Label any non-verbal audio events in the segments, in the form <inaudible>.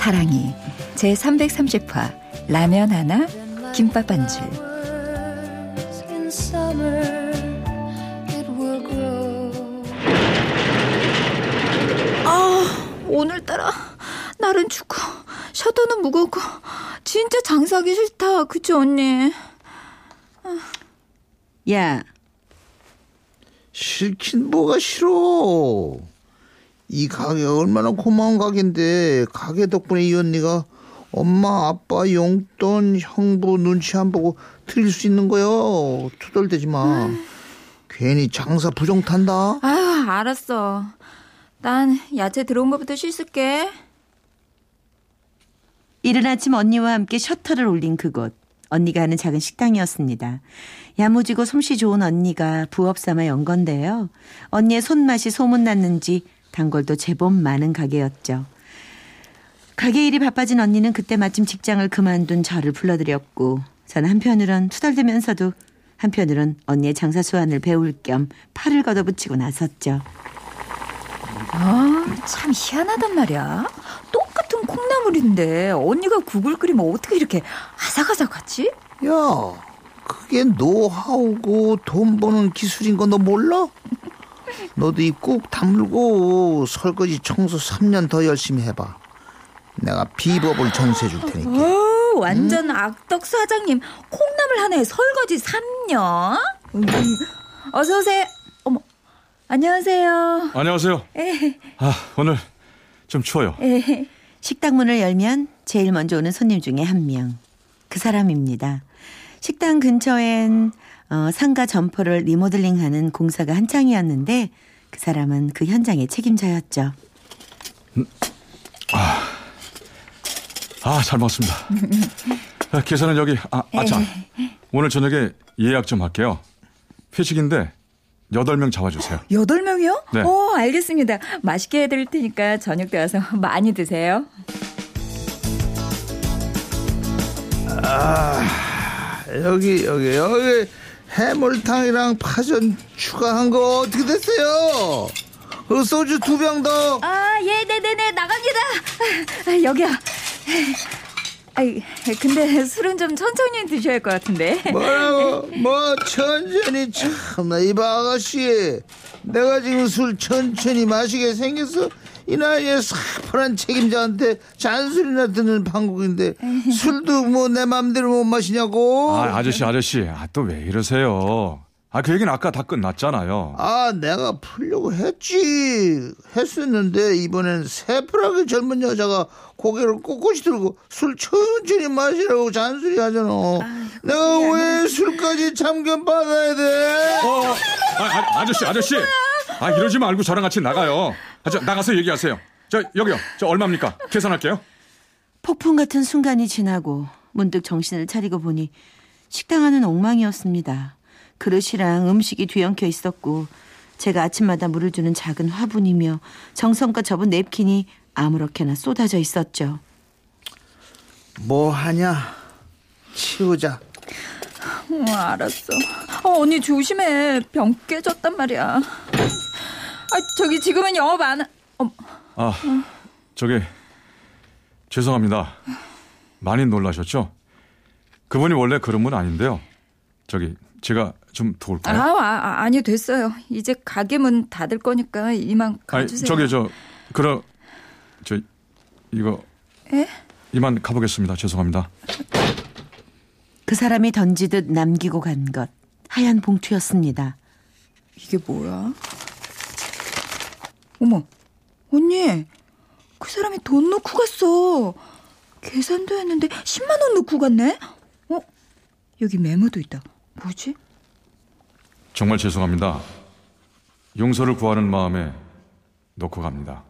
사랑이 제 330화 라면 하나 김밥 반줄. 아 오늘따라 날은 춥고 셔터는 무겁고 진짜 장사하기 싫다. 그치 언니? 야 싫긴 뭐가 싫어. 이 가게 얼마나 고마운 가게인데 가게 덕분에 이 언니가 엄마 아빠 용돈 형부 눈치 안 보고 드릴 수 있는 거요. 투덜대지 마. 괜히 장사 부정 탄다. 아유 알았어 난 야채 들어온 것부터 씻을게 이른 아침 언니와 함께 셔터를 올린 그곳 언니가 하는 작은 식당이었습니다. 야무지고 솜씨 좋은 언니가 부업 삼아 연 건데요. 언니의 손맛이 소문났는지 단골도 제법 많은 가게였죠. 가게 일이 바빠진 언니는 그때 마침 직장을 그만둔 저를 불러들였고 저는 한편으론 투덜대면서도 한편으론 언니의 장사 수완을 배울 겸 팔을 걷어붙이고 나섰죠. 아 참 희한하단 말이야 똑같은 콩나물인데 언니가 국을 끓이면 어떻게 이렇게 아삭아삭하지? 야, 그게 노하우고 돈 버는 기술인 거너 몰라? 너도 이꾹 다물고 설거지 청소 3년 더 열심히 해봐. 내가 비법을 전수해 줄 테니까. 어, 완전 악덕 사장님 콩나물 하나에 설거지 3년? 음, 어서 오세요. 어머, 안녕하세요. 안녕하세요. 아 오늘 좀 추워요. 에, 식당 문을 열면 제일 먼저 오는 손님 중에 한 명. 그 사람입니다. 식당 근처엔 어, 상가 점포를 리모델링하는 공사가 한창이었는데 그 사람은 그 현장의 책임자였죠. 아잘 먹었습니다. <laughs> 아, 계산은 여기 아, 아 참 오늘 저녁에 예약 좀 할게요. 회식인데 여덟 명 잡아주세요. <gasps> 여덟 명이요? 네. 어, 알겠습니다. 맛있게 해드릴 테니까 저녁 때 와서 <laughs> 많이 드세요. 여기 여기 여기 해물탕이랑 파전 추가한 거 어떻게 됐어요? 그 소주 두 병 더. 아, 예, 네네네, 나갑니다. 아, 여기요. 아이, 근데 술은 좀 천천히 드셔야 할 것 같은데. 뭐라고? 뭐 천천히 참나 이봐 아가씨 내가 지금 술 천천히 마시게 생겼어 이 나이에 사파란 책임자한테 잔술이나 듣는 방국인데 술도 뭐 내 맘대로 못 마시냐고 아 아저씨 아저씨 아, 또 왜 이러세요? 아 그 얘기는 아까 다 끝났잖아요. 아, 내가 풀려고 했지 했었는데 이번엔 새파랗게 젊은 여자가 고개를 꼿꼿이 들고 술 천천히 마시라고 잔소리 하잖아 내가 왜 술까지 참견 받아야 돼? 어, 아, 아, 아저씨, 아저씨. 아, 이러지 말고 저랑 같이 나가요. 아, 저, 나가서 얘기하세요. 저, 여기요. 저, 얼마입니까? 계산할게요. 폭풍 같은 순간이 지나고 문득 정신을 차리고 보니 식당 안은 엉망이었습니다. 그릇이랑 음식이 뒤엉켜 있었고 제가 아침마다 물을 주는 작은 화분이며 정성껏 접은 냅킨이 아무렇게나 쏟아져 있었죠. 뭐 하냐? 치우자. 어, 알았어. 어, 언니 조심해. 병 깨졌단 말이야. 아, 저기 지금은 영업 안, 하... 어, 아, 저기, 죄송합니다. 많이 놀라셨죠? 그분이 원래 그런 분 아닌데요. 저기, 제가 좀 아, 도울까요? 아, 아, 아니요, 됐어요. 이제 가게 문 닫을 거니까 이만 아니, 가주세요. 저기, 저, 그럼, 저, 이거. 에? 이만 가보겠습니다. 죄송합니다. 그 사람이 던지듯 남기고 간 것 하얀 봉투였습니다. 이게 뭐야? 어머, 언니, 그 사람이 돈 놓고 갔어. 계산도 했는데 10만 원 놓고 갔네? 어? 여기 메모도 있다. 뭐지? 정말 죄송합니다. 용서를 구하는 마음에 놓고 갑니다.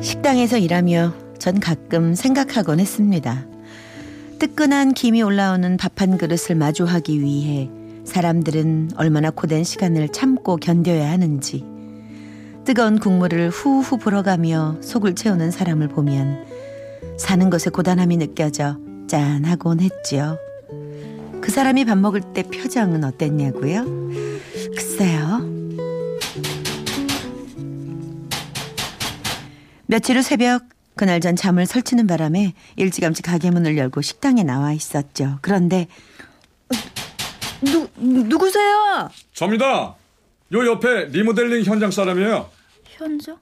식당에서 일하며 전 가끔 생각하곤 했습니다. 뜨끈한 김이 올라오는 밥 한 그릇을 마주하기 위해 사람들은 얼마나 고된 시간을 참고 견뎌야 하는지 뜨거운 국물을 후후 불어가며 속을 채우는 사람을 보면 사는 것에 고단함이 느껴져 짠하곤 했지요. 그 사람이 밥 먹을 때 표정은 어땠냐고요? 글쎄요. 며칠 후 새벽 그날 전 잠을 설치는 바람에 일찌감치 가게 문을 열고 식당에 나와 있었죠. 그런데 누 누구세요? 접니다. 요 옆에 리모델링 현장 사람이에요. 현정?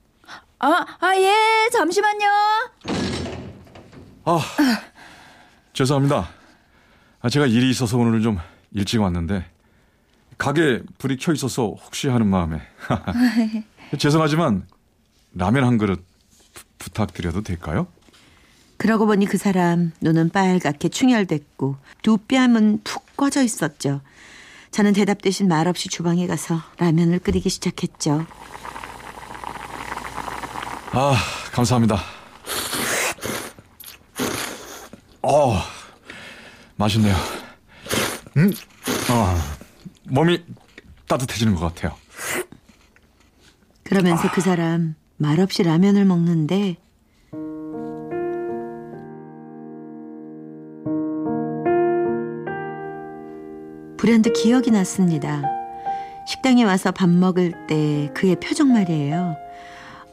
아, 아, 예, 잠시만요. 아, 죄송합니다. 아, 제가 일이 있어서 오늘 좀 일찍 왔는데 가게 불이 켜 있어서 혹시 하는 마음에 <laughs> 죄송하지만 라면 한 그릇 부, 부탁드려도 될까요? 그러고 보니 그 사람 눈은 빨갛게 충혈됐고 두 뺨은 푹 꺼져 있었죠. 저는 대답 대신 말없이 주방에 가서 라면을 끓이기 시작했죠. 아, 감사합니다. 어, 맛있네요. 음, 어, 몸이 따뜻해지는 것 같아요. 그러면서 그 사람 말없이 라면을 먹는데 불현듯 기억이 났습니다. 식당에 와서 밥 먹을 때 그의 표정 말이에요.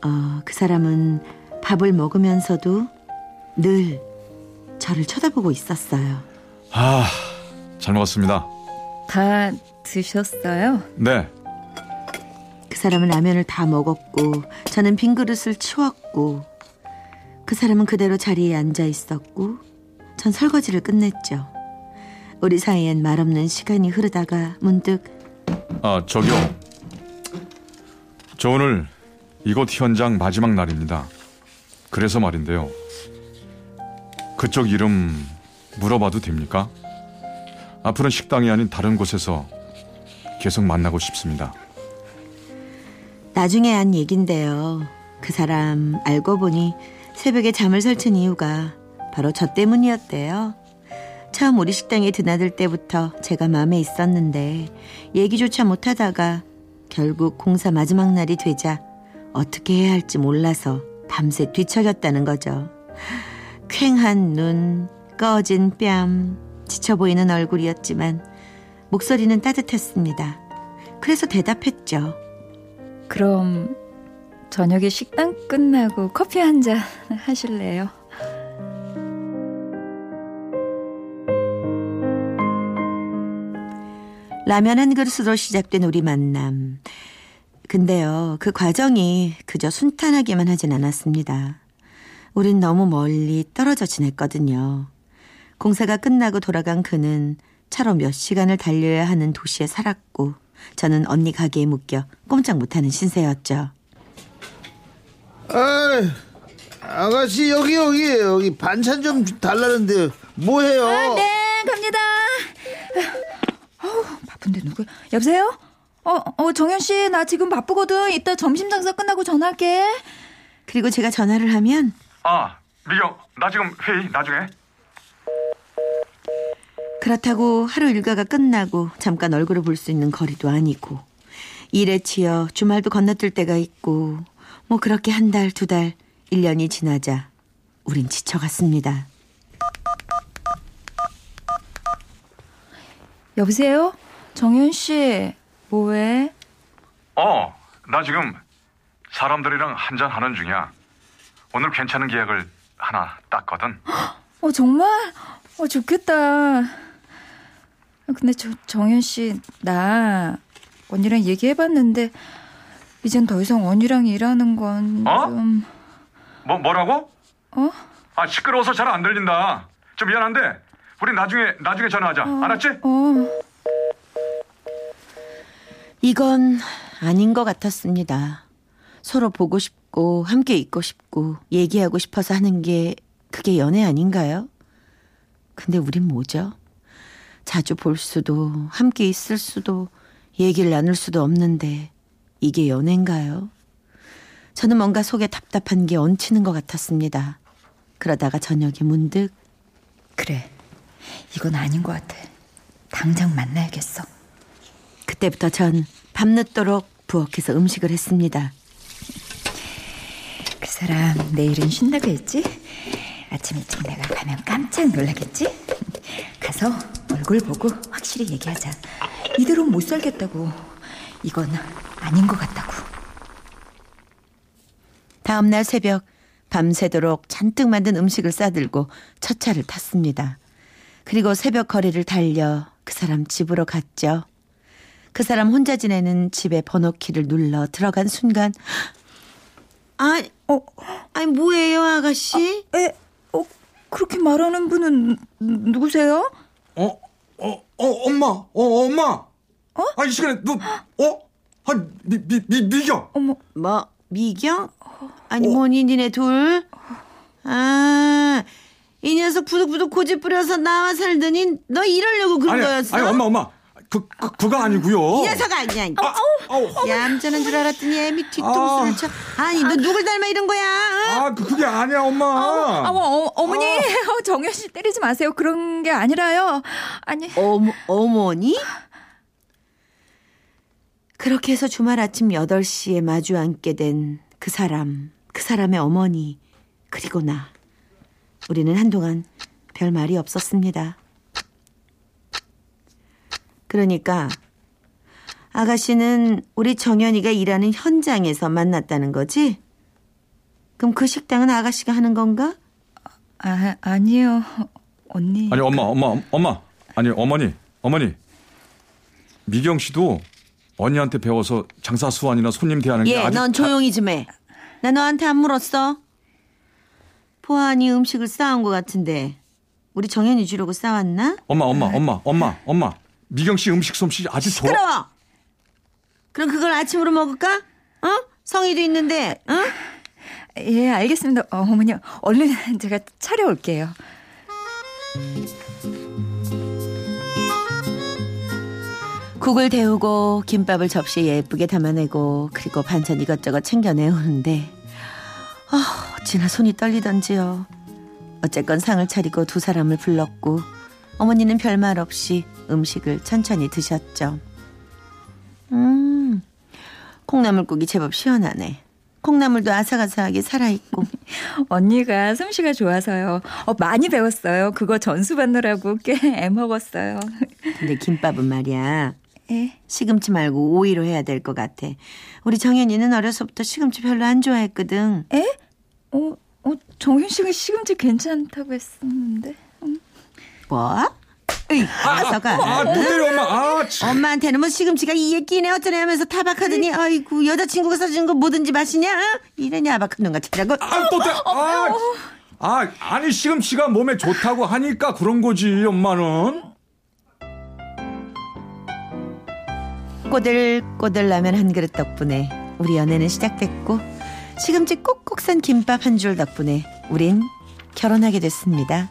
어, 그 사람은 밥을 먹으면서도 늘 저를 쳐다보고 있었어요. 아, 잘 먹었습니다. 다 드셨어요? 네, 그 사람은 라면을 다 먹었고 저는 빈 그릇을 치웠고 그 사람은 그대로 자리에 앉아 있었고 전 설거지를 끝냈죠. 우리 사이엔 말없는 시간이 흐르다가 문득 아, 저기요. 저 오늘 이곳 현장 마지막 날입니다. 그래서 말인데요. 그쪽 이름 물어봐도 됩니까? 앞으로는 식당이 아닌 다른 곳에서 계속 만나고 싶습니다. 나중에 한 얘긴데요. 그 사람 알고 보니 새벽에 잠을 설친 이유가 바로 저 때문이었대요. 처음 우리 식당에 드나들 때부터 제가 마음에 있었는데 얘기조차 못하다가 결국 공사 마지막 날이 되자 어떻게 해야 할지 몰라서 밤새 뒤척였다는 거죠. 퀭한 눈, 꺼진 뺨, 지쳐 보이는 얼굴이었지만 목소리는 따뜻했습니다. 그래서 대답했죠. 그럼 저녁에 식당 끝나고 커피 한 잔 하실래요? 라면 한 그릇으로 시작된 우리 만남. 근데요, 그 과정이 그저 순탄하게만 하진 않았습니다. 우린 너무 멀리 떨어져 지냈거든요. 공사가 끝나고 돌아간 그는 차로 몇 시간을 달려야 하는 도시에 살았고, 저는 언니 가게에 묶여 꼼짝 못하는 신세였죠. 아, 아가씨 여기 여기 여기 반찬 좀 달라는데 뭐해요? 아, 네, 갑니다. 어우, 바쁜데 누구? 여보세요? 어, 어, 정현 씨, 나 지금 바쁘거든. 이따 점심 장사 끝나고 전화할게. 그리고 제가 전화를 하면 아, 미경, 나 지금 회의 나중에. 그렇다고 하루 일과가 끝나고 잠깐 얼굴을 볼 수 있는 거리도 아니고 일에 치여 주말도 건너뛸 때가 있고 뭐 그렇게 한 달, 두 달, 일 년이 지나자 우린 지쳐갔습니다. 여보세요? 정현 씨, 뭐해? 어, 나 지금 사람들이랑 한잔 하는 중이야. 오늘 괜찮은 계약을 하나 땄거든. 어, 정말? 어, 좋겠다. 근데 저 정현 씨, 나 언니랑 얘기해봤는데 이젠 더 이상 언니랑 일하는 건 어? 좀... 뭐 뭐라고? 어? 아 시끄러워서 잘 안 들린다. 좀 미안한데 우리 나중에 나중에 전화하자. 알았지? 어. 이건 아닌 것 같았습니다. 서로 보고 싶고 함께 있고 싶고 얘기하고 싶어서 하는 게 그게 연애 아닌가요? 근데 우린 뭐죠? 자주 볼 수도 함께 있을 수도 얘기를 나눌 수도 없는데 이게 연애인가요? 저는 뭔가 속에 답답한 게 얹히는 것 같았습니다. 그러다가 저녁에 문득 그래. 이건 아닌 것 같아. 당장 만나야겠어. 그때부터 전 밤늦도록 부엌에서 음식을 했습니다. 그 사람 내일은 쉰다고 했지? 아침 일찍 내가 가면 깜짝 놀라겠지? 가서 얼굴 보고 확실히 얘기하자. 이대로 못 살겠다고. 이건 아닌 것 같다고. 다음날 새벽 밤새도록 잔뜩 만든 음식을 싸들고 첫 차를 탔습니다. 그리고 새벽 거리를 달려 그 사람 집으로 갔죠. 그 사람 혼자 지내는 집의 번호키를 눌러 들어간 순간 아, 어, 아니 뭐예요 아가씨? 에, 어, 그렇게 말하는 분은 누- 누구세요? 어, 어, 어, 엄마, 어, 엄마. 어? 아, 이 시간에 너, 어? 아, 미, 미, 미, 미경. 어머, 뭐 미경? 아니 뭐니 니네 둘? 아, 이 녀석 부득부득 고집 부려서 나와 살더니 너 이러려고 그런 아니, 거였어? 아니, 엄마, 엄마. 그, 그, 그거 아니고요. 이 녀석 아니야. 아, 아우. 얌전한 줄 알았더니 애미 뒤통수를 쳐. 아니 너 누굴 닮아 이런 거야? 응? 아, 그, 그게 아니야, 엄마. 아, 어, 어머니, <laughs> 어, 정현 씨 때리지 마세요. 그런 게 아니라요. 아니, 어머, 어머니? 그렇게 해서 주말 아침 8시에 마주 앉게 된 그 사람, 그 사람의 어머니, 그리고 나. 우리는 한동안 별 말이 없었습니다. 그러니까 아가씨는 우리 정연이가 일하는 현장에서 만났다는 거지? 그럼 그 식당은 아가씨가 하는 건가? 아, 아니요. 언니. 아니, 엄마, 엄마, 엄마. 아니, 어머니, 어머니. 미경 씨도 언니한테 배워서 장사 수완이나 손님 대하는 게 예, 아주 넌 조용히 좀 해. 나 너한테 안 물었어. 보안이 음식을 싸온 것 같은데 우리 정연이 주려고 싸왔나? 엄마, 엄마, 엄마, 엄마, 엄마. 미경 씨 음식 솜씨 아주 좋아. 시끄러워. 그럼 그걸 아침으로 먹을까? 어? 성의도 있는데, 어? 예, 알겠습니다. 어, 어머니, 얼른 <laughs> 제가 차려올게요. 국을 데우고 김밥을 접시에 예쁘게 담아내고 그리고 반찬 이것저것 챙겨 내오는데 아, 어찌나 손이 떨리던지요. 어쨌건 상을 차리고 두 사람을 불렀고 어머니는 별말 없이 음식을 천천히 드셨죠. 음, 콩나물국이 제법 시원하네. 콩나물도 아삭아삭하게 살아있고 <laughs> 언니가 솜씨가 좋아서요. 어, 많이 배웠어요. 그거 전수 받느라고 꽤 <laughs> 애먹었어요. 근데 김밥은 말이야 예. 시금치 말고 오이로 해야 될 것 같아. 우리 정연이는 어려서부터 시금치 별로 안 좋아했거든. 에? 어, 어, 정현 씨가 시금치 괜찮다고 했었는데. 뭐? 아서가. 아, 또 때려, 엄마. 아, 참. 엄마한테는 뭐 시금치가 이에 끼네 어쩌네 하면서 타박하더니 아이고 여자친구가 사준 거 뭐든지 마시냐? 어? 이러냐 아박한 놈 같으라고. 아, 또 때려. 아, 아, 아니, 시금치가 몸에 좋다고 하니까 그런 거지, 엄마는. 꼬들꼬들 라면 한 그릇 덕분에 우리 연애는 시작됐고 시금치 꼭꼭 싼 김밥 한 줄 덕분에 우린 결혼하게 됐습니다.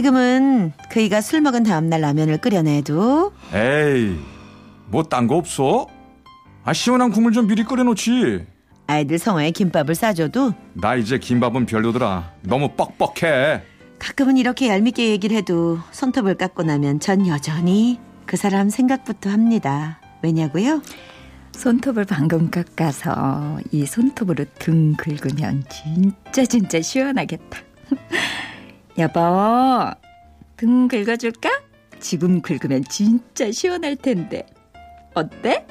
지금은 그이가 술 먹은 다음날 라면을 끓여내도 에이, 뭐 딴 거 없어? 아, 시원한 국물 좀 미리 끓여놓지. 아이들 성화에 김밥을 싸줘도 나 이제 김밥은 별로더라. 너무 뻑뻑해. 가끔은 이렇게 얄밉게 얘기를 해도 손톱을 깎고 나면 전 여전히 그 사람 생각부터 합니다. 왜냐고요? 손톱을 방금 깎아서 이 손톱으로 등 긁으면 진짜 진짜 시원하겠다. 여보, 등 긁어줄까? 지금 긁으면 진짜 시원할 텐데. 어때?